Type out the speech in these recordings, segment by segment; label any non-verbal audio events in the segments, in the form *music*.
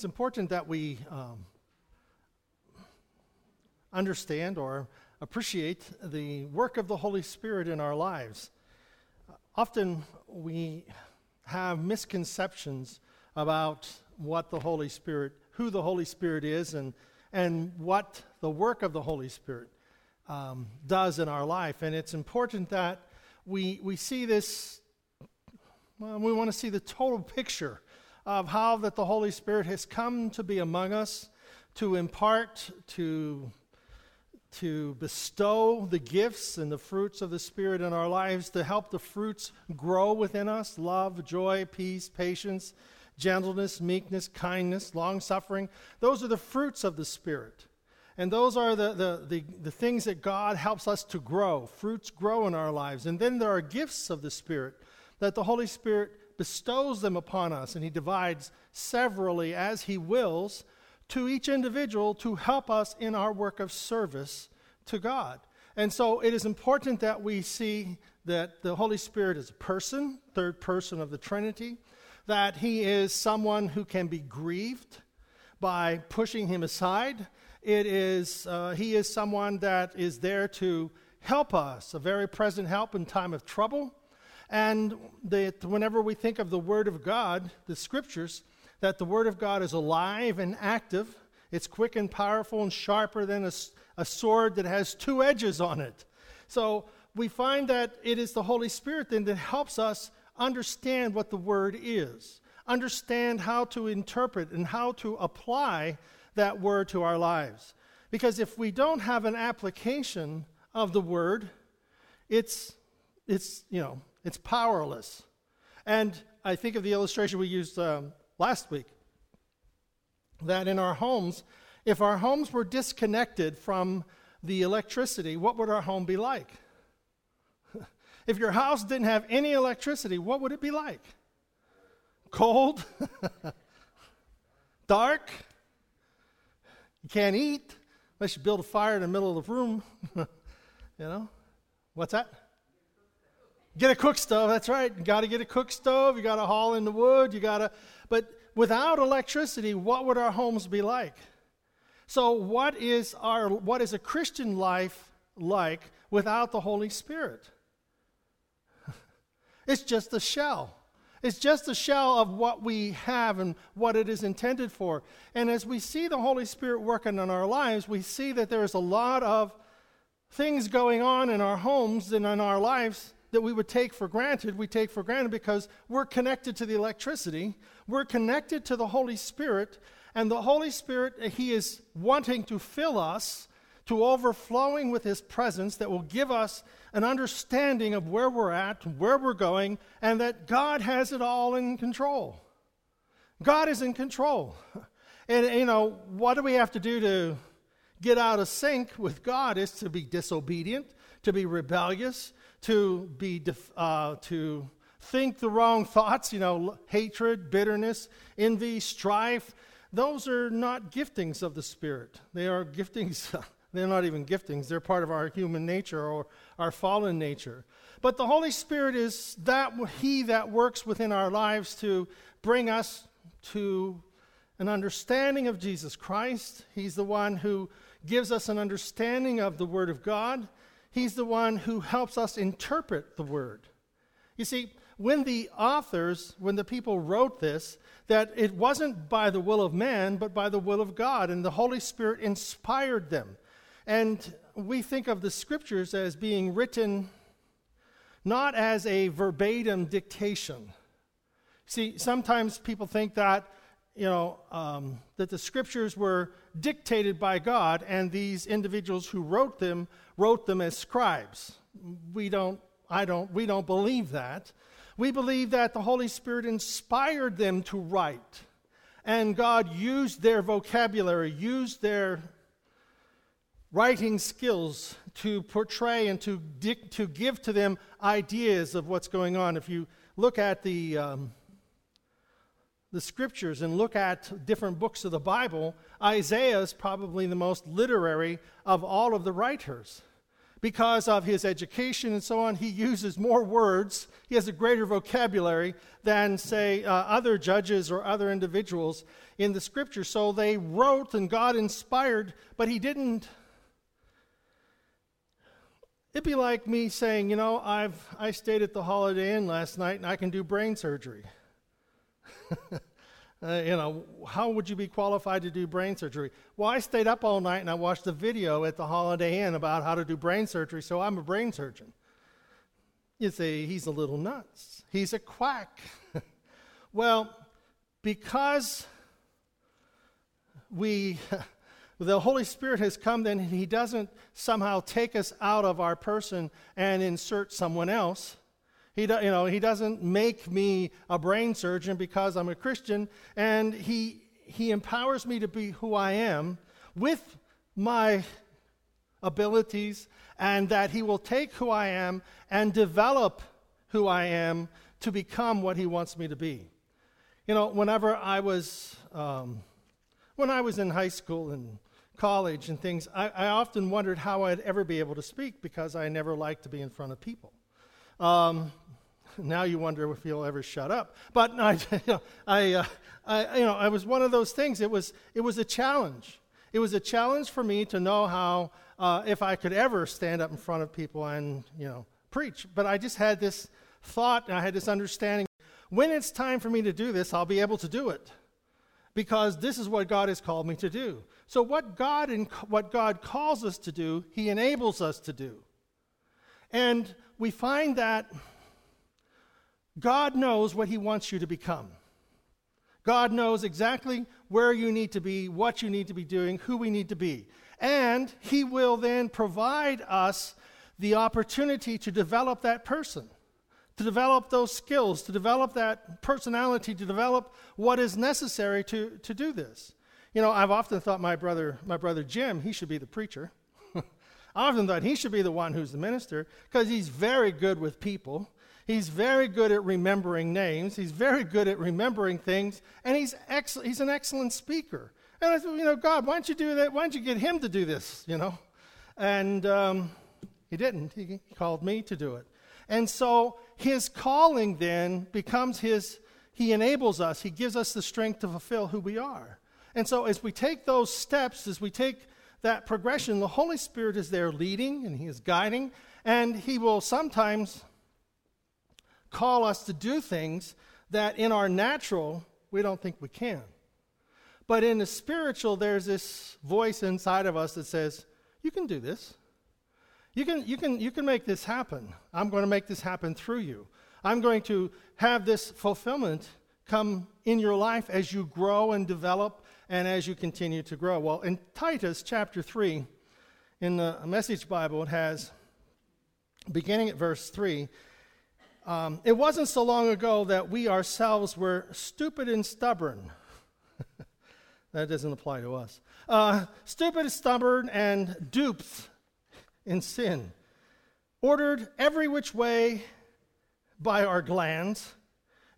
it's important that we um, understand or appreciate the work of the Holy Spirit in our lives. Often we have misconceptions about what the Holy Spirit, who the Holy Spirit is, and, and what the work of the Holy Spirit um, does in our life. And it's important that we, we see this, well, we want to see the total picture of how that the Holy Spirit has come to be among us to impart, to to bestow the gifts and the fruits of the Spirit in our lives, to help the fruits grow within us love, joy, peace, patience, gentleness, meekness, kindness, long suffering. Those are the fruits of the Spirit. And those are the, the, the, the, things that God helps us to grow. Fruits grow in our lives. And then there are gifts of the Spirit that the Holy Spirit bestows them upon us, and He divides severally as He wills to each individual to help us in our work of service to God. And so it is important that we see that the Holy Spirit is a person, third person of the Trinity, that he is someone who can be grieved by pushing him aside. It is, uh, he is someone that is there to help us, a very present help in time of trouble. And that whenever we think of the Word of God, the Scriptures, that the Word of God is alive and active. It's quick and powerful and sharper than a, a sword that has two edges on it. So we find that it is the Holy Spirit then that helps us understand what the Word is, understand how to interpret and how to apply that Word to our lives. Because if we don't have an application of the Word, it's, it's, you know, it's powerless. And I think of the illustration we used um, last week that in our homes, if our homes were disconnected from the electricity, what would our home be like? *laughs* if your house didn't have any electricity, what would it be like? Cold? *laughs* Dark? You can't eat unless you build a fire in the middle of the room. *laughs* you know? What's that? Get a cook stove, that's right. You got to get a cook stove, you got to haul in the wood, you got to but without electricity, what would our homes be like? So, what is, our, what is a Christian life like without the Holy Spirit? *laughs* it's just a shell. It's just a shell of what we have and what it is intended for. And as we see the Holy Spirit working in our lives, we see that there is a lot of things going on in our homes and in our lives that we would take for granted, we take for granted because we're connected to the electricity, we're connected to the Holy Spirit, and the Holy Spirit, uh, He is wanting to fill us to overflowing with His presence that will give us an understanding of where we're at, where we're going, and that God has it all in control. God is in control. And, you know, what do we have to do to get out of sync with God is to be disobedient, to be rebellious, to be def- uh, to think the wrong thoughts, you know, hatred, bitterness, envy, strife. Those are not giftings of the Spirit. They are giftings. *laughs* They're not even giftings. They're part of our human nature or our fallen nature. But the Holy Spirit is that He that works within our lives to bring us to an understanding of Jesus Christ. He's the one who gives us an understanding of the Word of God. He's the one who helps us interpret the word. You see, when the authors, when the people wrote this, that it wasn't by the will of man, but by the will of God, and the Holy Spirit inspired them. And we think of the scriptures as being written not as a verbatim dictation. See, sometimes people think that, you know, um, that the scriptures were dictated by God, and these individuals who wrote them wrote them as scribes. We don't, I don't, we don't believe that. We believe that the Holy Spirit inspired them to write. And God used their vocabulary, used their writing skills to portray and to, to give to them ideas of what's going on. If you look at the, um, the scriptures and look at different books of the Bible, Isaiah is probably the most literary of all of the writers because of his education and so on, he uses more words. He has a greater vocabulary than, say, uh, other judges or other individuals in the scripture. So they wrote and God inspired, but he didn't. It'd be like me saying, you know, I've I stayed at the Holiday Inn last night and I can do brain surgery. *laughs* Uh, you know, how would you be qualified to do brain surgery? Well, I stayed up all night and I watched the video at the Holiday Inn about how to do brain surgery, so I'm a brain surgeon. You see, he's a little nuts. He's a quack. *laughs* well, because we, *laughs* the Holy Spirit has come, then He doesn't somehow take us out of our person and insert someone else. He, do, you know, he doesn't make me a brain surgeon because I'm a Christian, and he, he empowers me to be who I am with my abilities, and that he will take who I am and develop who I am to become what he wants me to be. You know, whenever I was, um, when I was in high school and college and things, I, I, often wondered how I'd ever be able to speak because I never liked to be in front of people. Um, now you wonder if you'll ever shut up. But *laughs* I, you know, I, uh, I, you know, I was one of those things. It was, it was a challenge. It was a challenge for me to know how, uh, if I could ever stand up in front of people and, you know, preach. But I just had this thought and I had this understanding. When it's time for me to do this, I'll be able to do it because this is what God has called me to do. So what God and what God calls us to do, He enables us to do. And we find that God knows what He wants you to become. God knows exactly where you need to be, what you need to be doing, who we need to be. And He will then provide us the opportunity to develop that person, to develop those skills, to develop that personality, to develop what is necessary to, to do this. You know, I've often thought my brother, my brother Jim, he should be the preacher. *laughs* I often thought he should be the one who's the minister because he's very good with people. He's very good at remembering names. He's very good at remembering things, and he's ex- he's an excellent speaker. And I said, you know, God, why don't you do that? Why don't you get him to do this? You know, and um, he didn't. He, he called me to do it, and so his calling then becomes his. He enables us. He gives us the strength to fulfill who we are. And so, as we take those steps, as we take that progression, the Holy Spirit is there leading and He is guiding, and He will sometimes call us to do things that in our natural we don't think we can. But in the spiritual, there's this voice inside of us that says, You can do this. You can, you, can, you can make this happen. I'm going to make this happen through you. I'm going to have this fulfillment come in your life as you grow and develop and as you continue to grow. Well, in Titus chapter 3, in the Message Bible, it has, beginning at verse 3, um, it wasn't so long ago that we ourselves were stupid and stubborn. *laughs* that doesn't apply to us. Uh, stupid, and stubborn, and duped in sin, ordered every which way by our glands,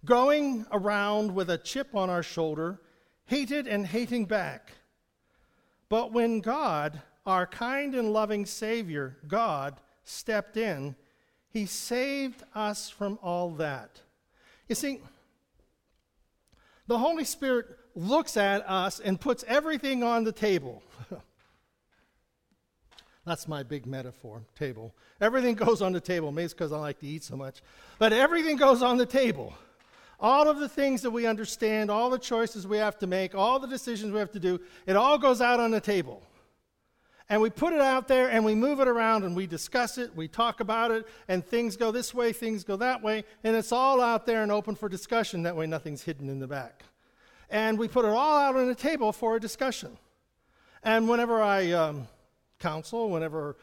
going around with a chip on our shoulder, hated and hating back. But when God, our kind and loving Savior, God, stepped in, he saved us from all that. You see, the Holy Spirit looks at us and puts everything on the table. *laughs* That's my big metaphor table. Everything goes on the table. Maybe it's because I like to eat so much. But everything goes on the table. All of the things that we understand, all the choices we have to make, all the decisions we have to do, it all goes out on the table and we put it out there and we move it around and we discuss it, we talk about it, and things go this way, things go that way, and it's all out there and open for discussion. That way, nothing's hidden in the back. And we put it all out on the table for a discussion. And whenever I um, counsel, whenever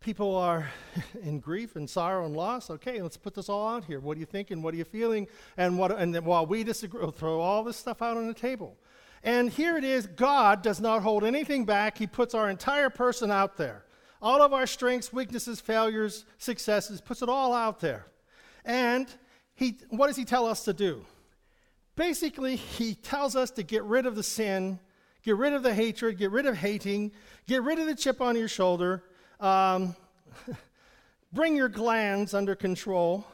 people are *laughs* in grief and sorrow and loss, okay, let's put this all out here. What are you thinking? What are you feeling? And, what, and while we disagree, we'll throw all this stuff out on the table. And here it is God does not hold anything back, He puts our entire person out there. All of our strengths, weaknesses, failures, successes, puts it all out there. And he, what does He tell us to do? Basically, He tells us to get rid of the sin, get rid of the hatred, get rid of hating, get rid of the chip on your shoulder. Um, *laughs* bring your glands under control.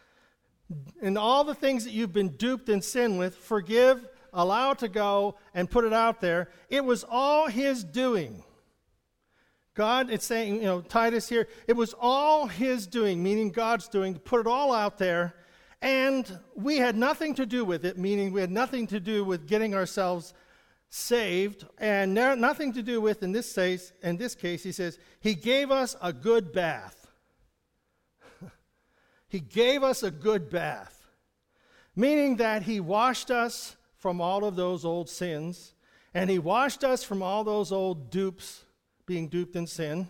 *laughs* and all the things that you've been duped and sin with, forgive, allow to go, and put it out there. It was all His doing. God, it's saying, you know, Titus here, it was all His doing, meaning God's doing, to put it all out there. And we had nothing to do with it, meaning we had nothing to do with getting ourselves saved, and nothing to do with, in this case, in this case, he says, He gave us a good bath. *laughs* he gave us a good bath, meaning that He washed us from all of those old sins, and He washed us from all those old dupes being duped in sin.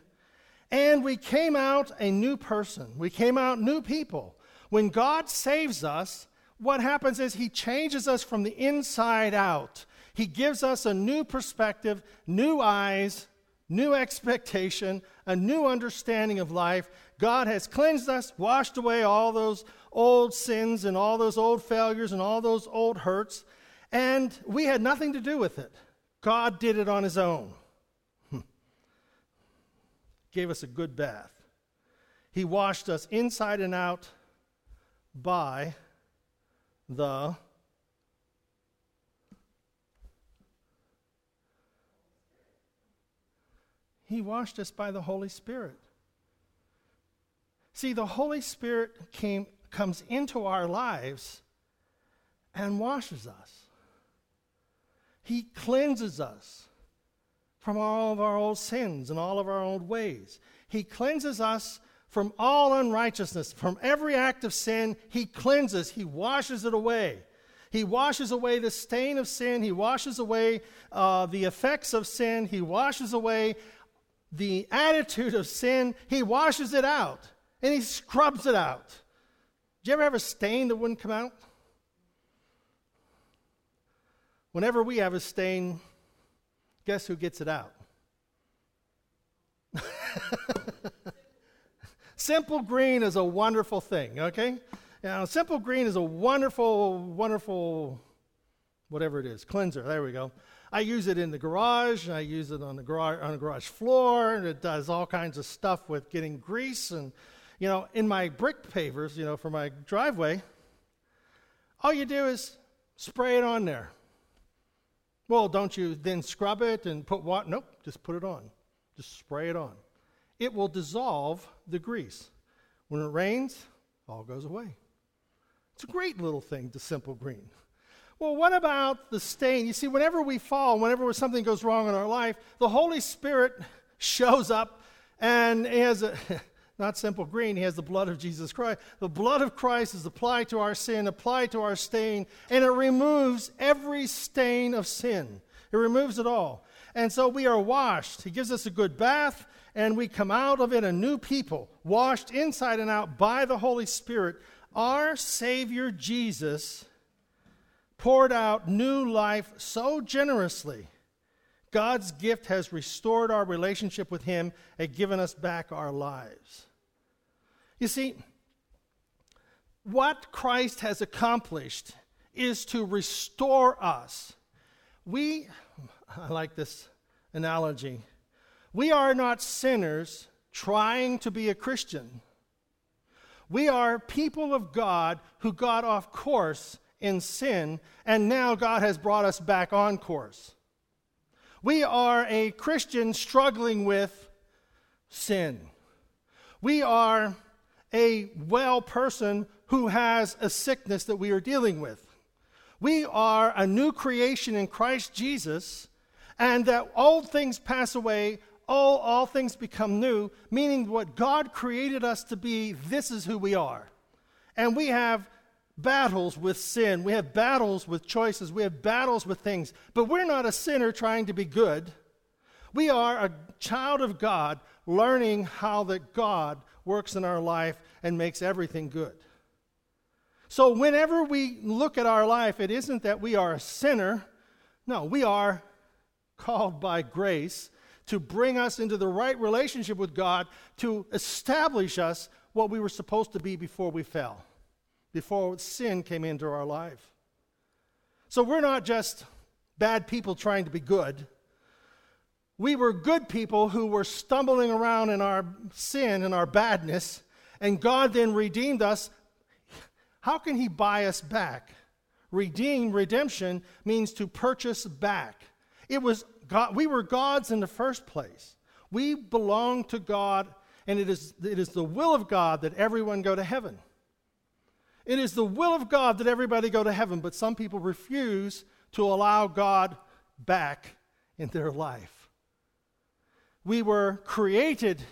And we came out a new person. We came out new people. When God saves us, what happens is He changes us from the inside out. He gives us a new perspective, new eyes, new expectation, a new understanding of life. God has cleansed us, washed away all those old sins and all those old failures and all those old hurts, and we had nothing to do with it. God did it on His own hmm. gave us a good bath. He washed us inside and out by the He washed us by the Holy Spirit. See, the Holy Spirit came, comes into our lives and washes us. He cleanses us from all of our old sins and all of our old ways. He cleanses us from all unrighteousness, from every act of sin. He cleanses, He washes it away. He washes away the stain of sin. He washes away uh, the effects of sin. He washes away the attitude of sin. He washes it out and He scrubs it out. Did you ever have a stain that wouldn't come out? Whenever we have a stain, Guess who gets it out? *laughs* simple green is a wonderful thing, okay? Now, simple green is a wonderful, wonderful, whatever it is, cleanser. There we go. I use it in the garage. I use it on the garage on the garage floor, and it does all kinds of stuff with getting grease and, you know, in my brick pavers, you know, for my driveway. All you do is spray it on there. Well, don't you then scrub it and put what? Nope, just put it on. Just spray it on. It will dissolve the grease. When it rains, all goes away. It's a great little thing, the simple green. Well, what about the stain? You see, whenever we fall, whenever something goes wrong in our life, the Holy Spirit *laughs* shows up and has a. *laughs* not simple green. He has the blood of Jesus Christ. The blood of Christ is applied to our sin, applied to our stain, and it removes every stain of sin. It removes it all. And so we are washed. He gives us a good bath, and we come out of it a new people, washed inside and out by the Holy Spirit. Our Savior Jesus poured out new life so generously. God's gift has restored our relationship with Him and given us back our lives. You see, what Christ has accomplished is to restore us. We, *laughs* I like this analogy, we are not sinners trying to be a Christian. We are people of God who got off course in sin, and now God has brought us back on course. We are a Christian struggling with sin. We are a well person who has a sickness that we are dealing with. We are a new creation in Christ Jesus, and that old things pass away, all, all things become new, meaning what God created us to be, this is who we are. And we have battles with sin, we have battles with choices, we have battles with things, but we're not a sinner trying to be good. We are a child of God learning how that God works in our life and makes everything good. So, whenever we look at our life, it isn't that we are a sinner. No, we are called by grace to bring us into the right relationship with God, to establish us what we were supposed to be before we fell, before sin came into our life. So, we're not just bad people trying to be good. We were good people who were stumbling around in our sin and our badness, and God then redeemed us. How can He buy us back? Redeem, redemption means to purchase back. It was God, we were God's in the first place. We belong to God, and it is, it is the will of God that everyone go to heaven. It is the will of God that everybody go to heaven, but some people refuse to allow God back in their life. We were created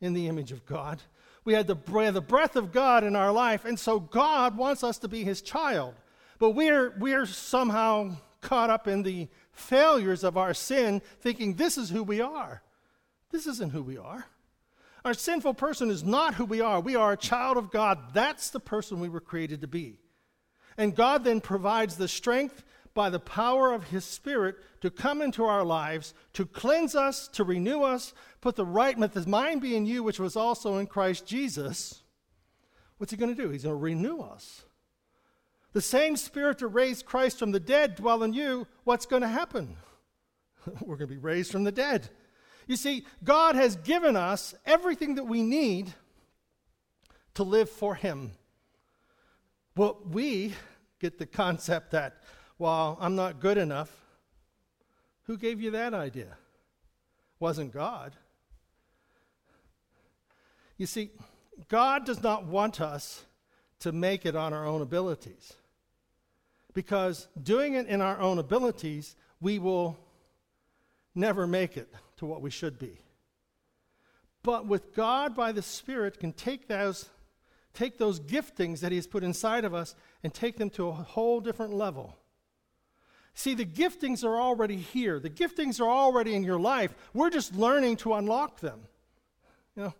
in the image of God. We had the, the breath of God in our life, and so God wants us to be His child. But we're, we're somehow caught up in the failures of our sin, thinking this is who we are. This isn't who we are. Our sinful person is not who we are. We are a child of God. That's the person we were created to be. And God then provides the strength by the power of His Spirit to come into our lives, to cleanse us, to renew us, put the right mind be in you, which was also in Christ Jesus. What's He going to do? He's going to renew us. The same Spirit that raised Christ from the dead dwell in you. What's going to happen? *laughs* We're going to be raised from the dead. You see, God has given us everything that we need to live for Him. Well, we get the concept that, well, I'm not good enough. Who gave you that idea? Wasn't God. You see, God does not want us to make it on our own abilities. Because doing it in our own abilities, we will never make it to what we should be. But with God by the Spirit can take those, take those giftings that He has put inside of us and take them to a whole different level. See, the giftings are already here. The giftings are already in your life. We're just learning to unlock them. You know,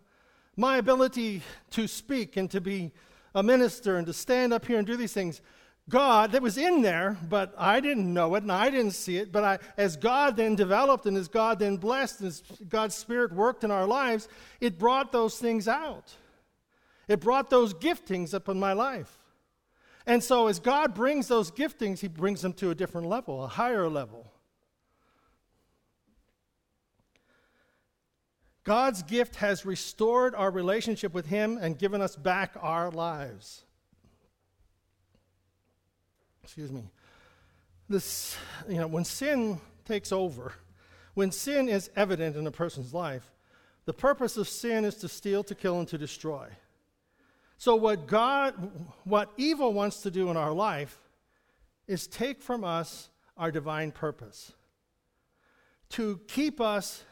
my ability to speak and to be a minister and to stand up here and do these things, God that was in there, but I didn't know it and I didn't see it. But I, as God then developed and as God then blessed and as God's Spirit worked in our lives, it brought those things out. It brought those giftings up in my life. And so as God brings those giftings, He brings them to a different level, a higher level. God's gift has restored our relationship with Him and given us back our lives. Excuse me. This, you know, when sin takes over, when sin is evident in a person's life, the purpose of sin is to steal, to kill, and to destroy. So, what God, what evil wants to do in our life is take from us our divine purpose, to keep us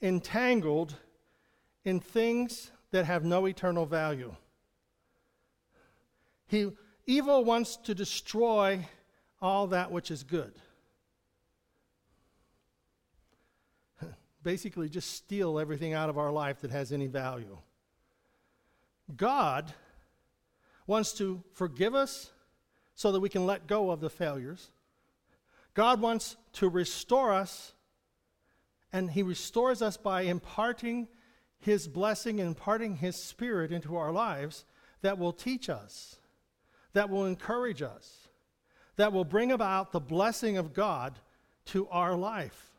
entangled in things that have no eternal value. He, evil wants to destroy all that which is good. *laughs* Basically, just steal everything out of our life that has any value. God wants to forgive us so that we can let go of the failures. God wants to restore us and He restores us by imparting His blessing, imparting His Spirit into our lives that will teach us, that will encourage us, that will bring about the blessing of God to our life.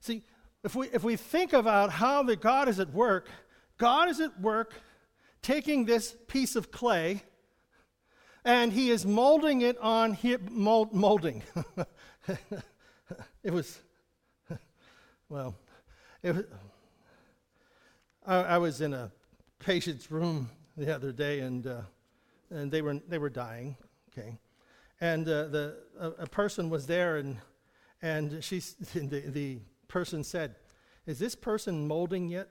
See, if we, if we think about how that God is at work, God is at work taking this piece of clay and he is molding it on mold, molding. *laughs* it was well, it, I, I, was in a patient's room the other day, and uh, and they were they were dying. Okay, and uh, the a, a, person was there, and and she *laughs* the, the person said, "Is this person molding yet?"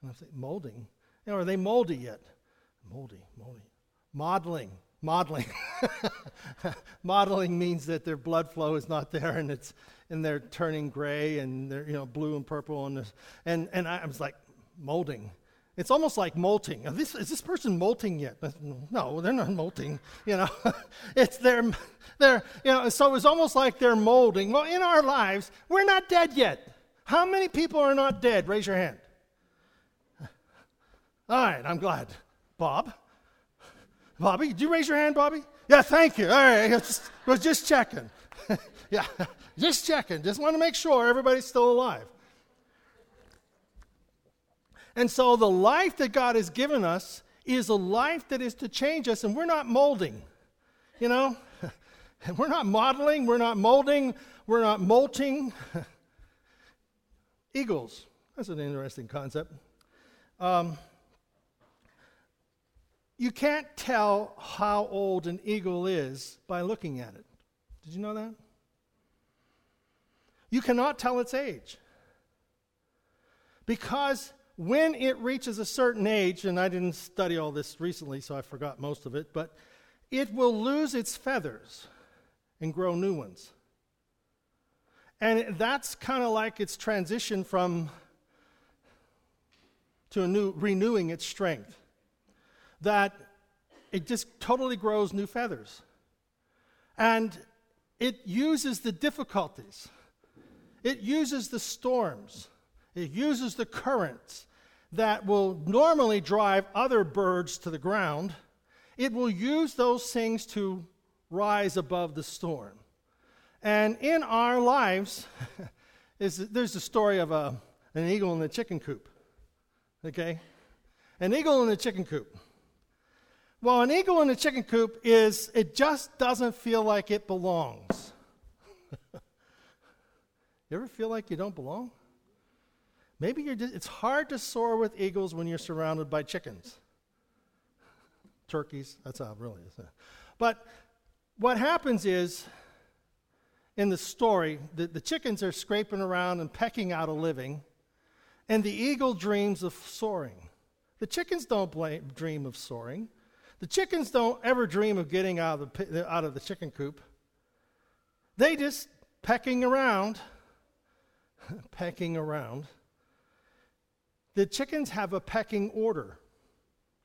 And I said, "Molding? You know, are they moldy yet?" Moldy, moldy, mottling mottling. *laughs* mottling means that their blood flow is not there and it's and they're turning gray and they're you know blue and purple and this, and and I was like molding. It's almost like molting. Is this, is this person molting yet? No, they're not molting. You know, *laughs* it's their, they're, you know, so it's almost like they're molding. Well, in our lives, we're not dead yet. How many people are not dead? Raise your hand. All right, I'm glad. Bob, Bobby, did you raise your hand, Bobby? Yeah, thank you. All right, just, was just checking. *laughs* yeah, just checking. Just want to make sure everybody's still alive. And so the life that God has given us is a life that is to change us, and we're not molding. You know, *laughs* we're not mottling, we're not molding, we're not molting. *laughs* Eagles. That's an interesting concept. Um, you can't tell how old an eagle is by looking at it. Did you know that? You cannot tell its age. Because when it reaches a certain age, and I didn't study all this recently, so I forgot most of it, but it will lose its feathers and grow new ones. And that's kind of like its transition from to new renewing its strength. That it just totally grows new feathers. And it uses the difficulties. It uses the storms. It uses the currents that will normally drive other birds to the ground, it will use those things to rise above the storm. And in our lives, *laughs* is, there's a story of a, an eagle in the chicken coop. Okay? An eagle in the chicken coop. Well, an eagle in a chicken coop is, it just doesn't feel like it belongs. *laughs* you ever feel like you don't belong? Maybe you're just, it's hard to soar with eagles when you're surrounded by chickens. Turkeys, that's how it really is. But what happens is, in the story, the, the chickens are scraping around and pecking out a living, and the eagle dreams of soaring. The chickens don't blame, dream of soaring. The chickens don't ever dream of getting out of the, out of the chicken coop. They just pecking around, *laughs* pecking around the chickens have a pecking order.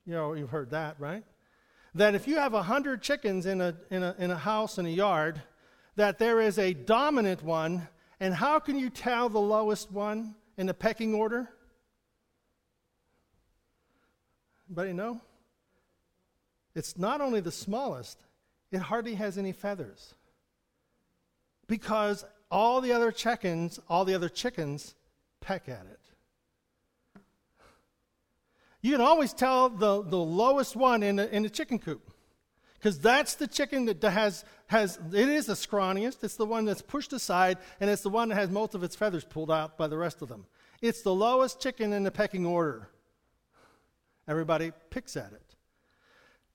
You know, you've heard that, right? That if you have 100 chickens in a, in, a, in a house, in a yard, that there is a dominant one, and how can you tell the lowest one in the pecking order? Anybody know? It's not only the smallest, it hardly has any feathers. Because all the other chickens, all the other chickens peck at it. You can always tell the, the lowest one in the, in the chicken coop because that's the chicken that has, has, it is the scrawniest. It's the one that's pushed aside, and it's the one that has most of its feathers pulled out by the rest of them. It's the lowest chicken in the pecking order. Everybody picks at it.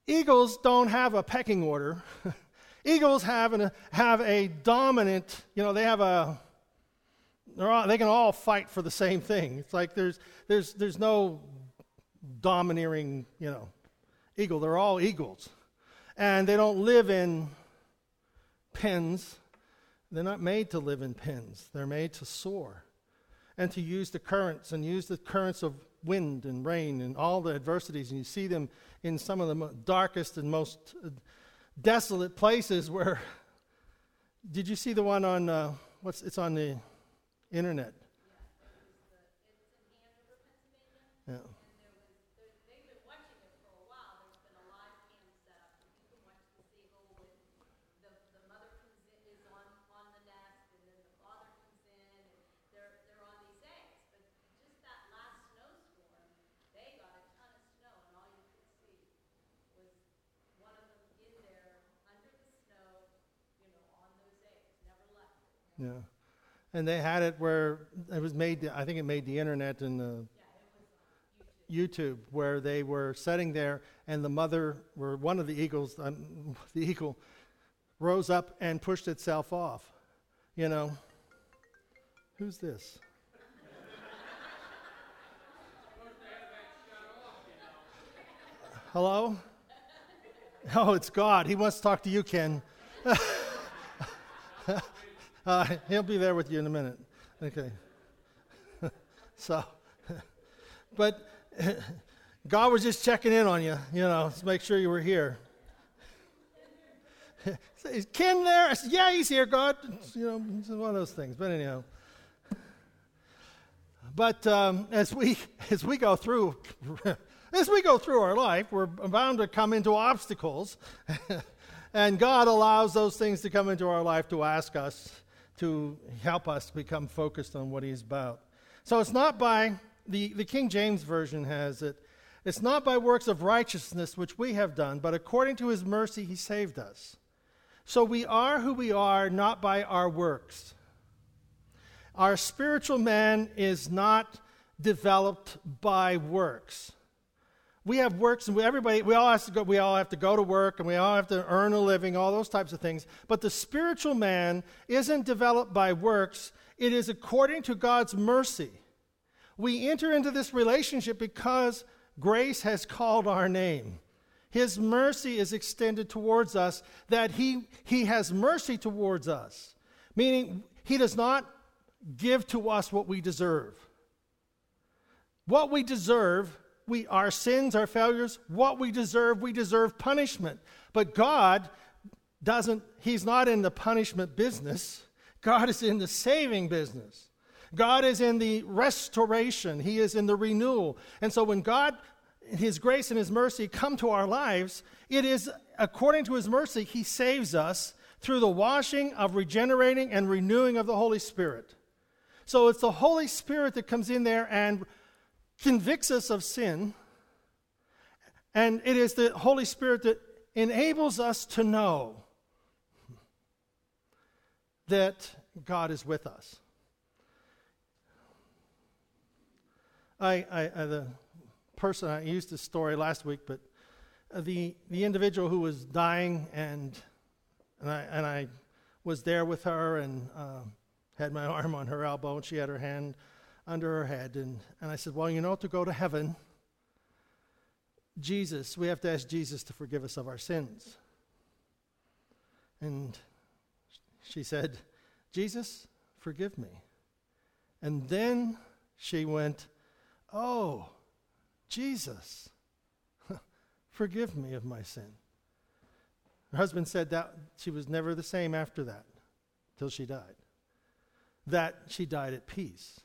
Eagles don't have a pecking order. *laughs* Eagles have, an, have a dominant, you know, they have a, all, they can all fight for the same thing. It's like there's, there's, there's no domineering, you know, eagle. They're all eagles. And they don't live in pens. They're not made to live in pens. They're made to soar and to use the currents and use the currents of wind and rain and all the adversities. And you see them in some of the darkest and most uh, desolate places where. *laughs* Did you see the one on, uh, what's, it's on the internet? Yeah. Yeah. And they had it where it was made, I think it made the internet and the YouTube, where they were sitting there and the mother, or one of the eagles, um, *laughs* the eagle, rose up and pushed itself off. You know, who's this? Hello? *laughs* Oh, it's God. He wants to talk to you, Ken. *laughs* Uh, he'll be there with you in a minute. Okay. *laughs* so, *laughs* but *laughs* God was just checking in on you, you know, to make sure you were here. Is Ken there? I said, yeah, he's here, God. You know, it's one of those things. But anyhow. But um, as we as we go through as we go through our life, we're bound to come into obstacles. And God allows those things to come into our life to ask us, to help us become focused on what He's about. So it's not by, the, the King James Version has it, it's not by works of righteousness which we have done, but according to His mercy He saved us. So we are who we are not by our works. Our spiritual man is not developed by works we have works and we, everybody we all have to go we all have to go to work and we all have to earn a living all those types of things. But the spiritual man isn't developed by works. It is according to god's mercy. We enter into this relationship because grace has called our name. His mercy is extended towards us that he he has mercy towards us. Meaning he does not give to us what we deserve. What we deserve we, our sins, our failures, what we deserve, we deserve punishment. But God doesn't, He's not in the punishment business. God is in the saving business. God is in the restoration, He is in the renewal. And so when God, His grace and His mercy come to our lives, it is according to His mercy, He saves us through the washing of regenerating and renewing of the Holy Spirit. So it's the Holy Spirit that comes in there and convicts us of sin, and it is the Holy Spirit that enables us to know that God is with us. I, I, I the person I used this story last week, but the the individual who was dying, and and I and I was there with her and uh, had my *laughs* arm on her elbow, and she had her hand under her head. And, and I said, Well, you know, to go to heaven, Jesus, we have to ask Jesus to forgive us of our sins. And she said, Jesus, forgive me. And then she went, Oh, Jesus, *laughs* forgive me of my sin. Her husband said that she was never the same after that, till she died. That she died at peace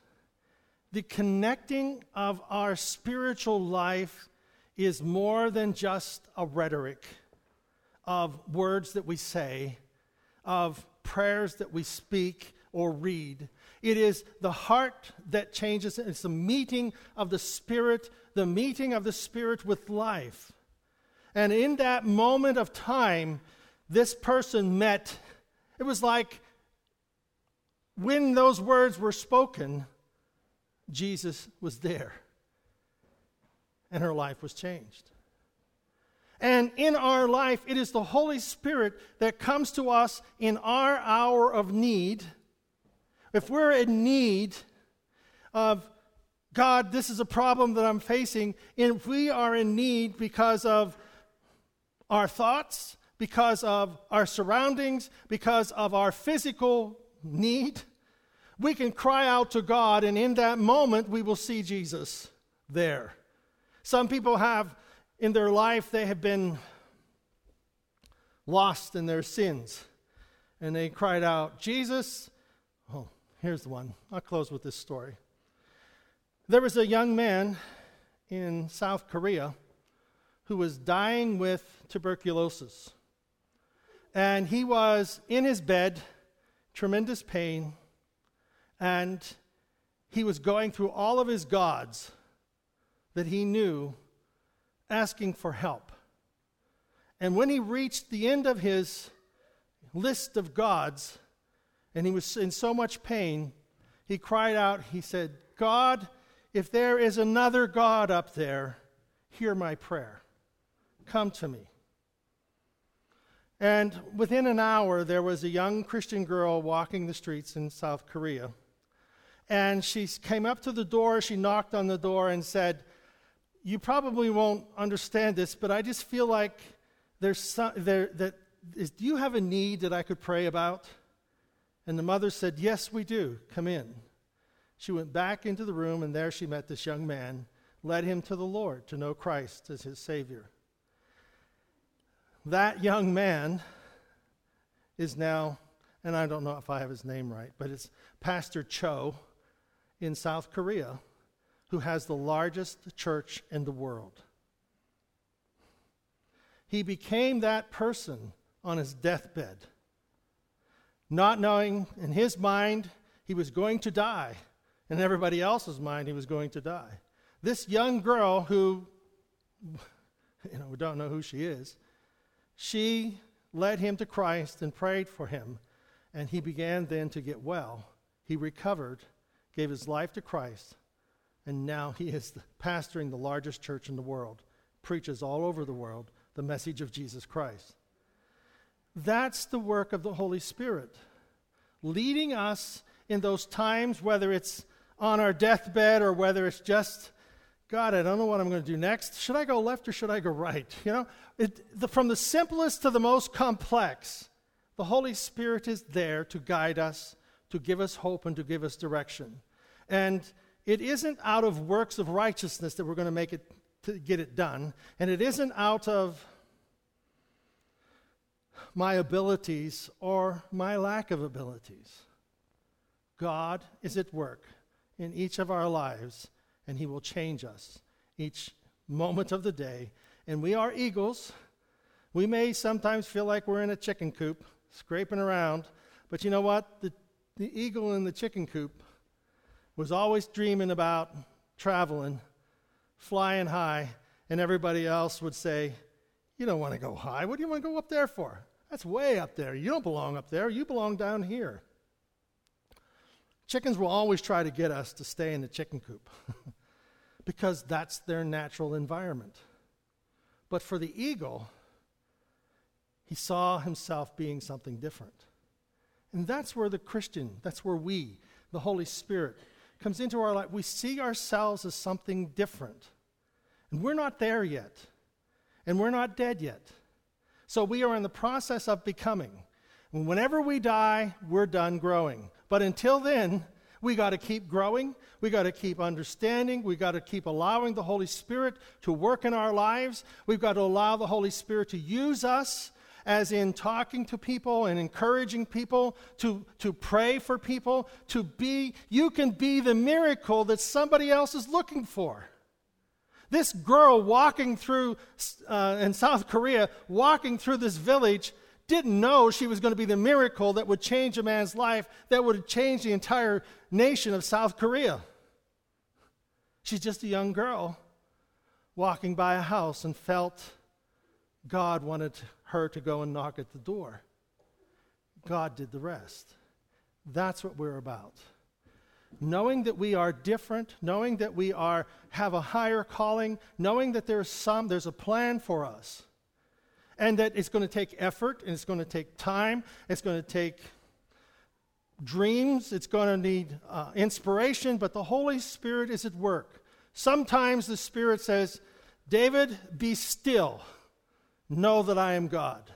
the connecting of our spiritual life is more than just a rhetoric of words that we say, of prayers that we speak or read. It is the heart that changes. It's the meeting of the Spirit, the meeting of the Spirit with life. And in that moment of time, this person met. It was like when those words were spoken, Jesus was there. And her life was changed. And in our life, it is the Holy Spirit that comes to us in our hour of need. If we're in need of God, this is a problem that I'm facing, and if we are in need because of our thoughts, because of our surroundings, because of our physical need, we can cry out to God, and in that moment, we will see Jesus there. Some people have, in their life, they have been lost in their sins, and they cried out, Jesus. Oh, here's the one. I'll close with this story. There was a young man in South Korea who was dying with tuberculosis. And he was in his bed, tremendous pain and he was going through all of his gods that he knew, asking for help. And when he reached the end of his list of gods, and he was in so much pain, he cried out, he said, God, if there is another God up there, hear my prayer. Come to me. And within an hour, there was a young Christian girl walking the streets in South Korea and she came up to the door, she knocked on the door and said, You probably won't understand this, but I just feel like there's some, there, that is, do you have a need that I could pray about? And the mother said, Yes, we do. Come in. She went back into the room, and there she met this young man, led him to the Lord to know Christ as his Savior. That young man is now, and I don't know if I have his name right, but it's Pastor Cho in South Korea who has the largest church in the world. He became that person on his deathbed, not knowing in his mind he was going to die, in everybody else's mind he was going to die. This young girl who, *laughs* you know, we don't know who she is, she led him to Christ and prayed for him, and he began then to get well. He recovered, gave his life to Christ, and now he is pastoring the largest church in the world, preaches all over the world the message of Jesus Christ. That's the work of the Holy Spirit, leading us in those times, whether it's on our deathbed or whether it's just, God, I don't know what I'm going to do next. Should I go left or should I go right? You know, it, the, from the simplest to the most complex, the Holy Spirit is there to guide us, to give us hope, and to give us direction. And it isn't out of works of righteousness that we're going to make it to get it done, and it isn't out of my abilities or my lack of abilities. God is at work in each of our lives, and He will change us each moment of the day. And we are eagles. We may sometimes feel like we're in a chicken coop, scraping around, but you know what? The, the eagle in the chicken coop was always dreaming about traveling, flying high, and everybody else would say, You don't want to go high. What do you want to go up there for? That's way up there. You don't belong up there. You belong down here. Chickens will always try to get us to stay in the chicken coop *laughs* because that's their natural environment. But for the eagle, he saw himself being something different. And that's where the Christian, that's where we, the Holy Spirit, comes into our life, we see ourselves as something different. And we're not there yet. And we're not dead yet. So we are in the process of becoming. And whenever we die, we're done growing. But until then, we got to keep growing. We got to keep understanding. We got to keep allowing the Holy Spirit to work in our lives. We've got to allow the Holy Spirit to use us as in talking to people and encouraging people, to, to pray for people, to be, you can be the miracle that somebody else is looking for. This girl walking through uh, in South Korea, walking through this village, didn't know she was going to be the miracle that would change a man's life, that would change the entire nation of South Korea. She's just a young girl walking by a house and felt God wanted her to go and knock at the door. God did the rest. That's what we're about. Knowing that we are different, knowing that we are have a higher calling, knowing that there's some there's a plan for us. And that it's going to take effort and it's going to take time, it's going to take dreams, it's going to need uh, inspiration, but the Holy Spirit is at work. Sometimes the Spirit says, David, be still. Know that I am God.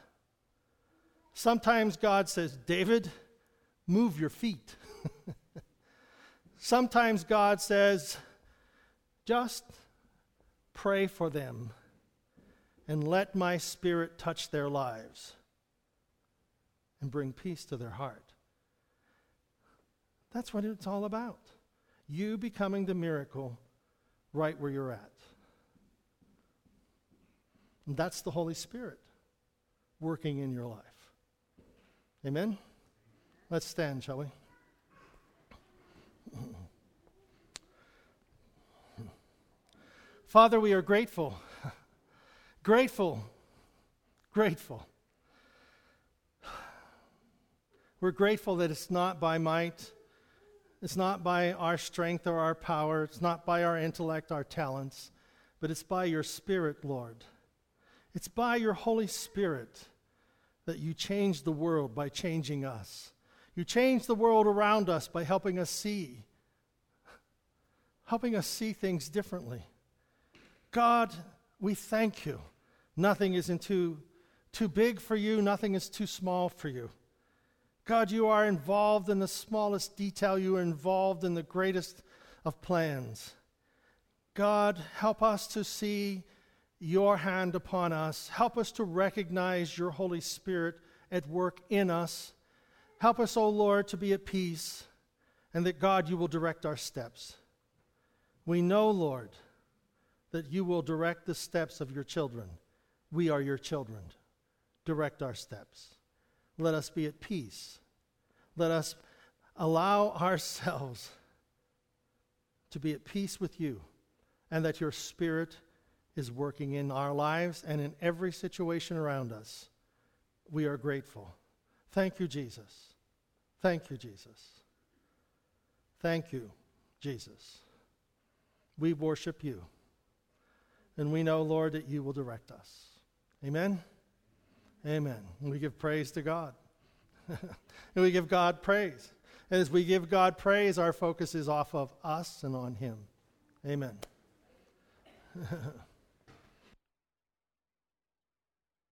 Sometimes God says, David, move your feet. *laughs* Sometimes God says, just pray for them and let my spirit touch their lives and bring peace to their heart. That's what it's all about. You becoming the miracle right where you're at. And that's the Holy Spirit working in your life. Amen? Let's stand, shall we? *laughs* Father, we are grateful. *laughs* grateful. Grateful. *sighs* We're grateful that it's not by might, it's not by our strength or our power, it's not by our intellect, our talents, but it's by your Spirit, Lord. It's by your Holy Spirit that you change the world by changing us. You change the world around us by helping us see, helping us see things differently. God, we thank you. Nothing is too, too big for you, nothing is too small for you. God, you are involved in the smallest detail, you are involved in the greatest of plans. God, help us to see your hand upon us. Help us to recognize your Holy Spirit at work in us. Help us, O oh Lord, to be at peace, and that, God, you will direct our steps. We know, Lord, that you will direct the steps of your children. We are your children. direct our steps. Let us be at peace. Let us allow *laughs* ourselves to be at peace with you and that your Spirit is working in our lives and in every situation around us. We are grateful. Thank you, Jesus. Thank you, Jesus. Thank you, Jesus. We worship you. And we know, Lord, that you will direct us. Amen. Amen. And we give praise to God. *laughs* and we give God praise. And as we give God praise, our focus is off of us and on Him. Amen. *laughs*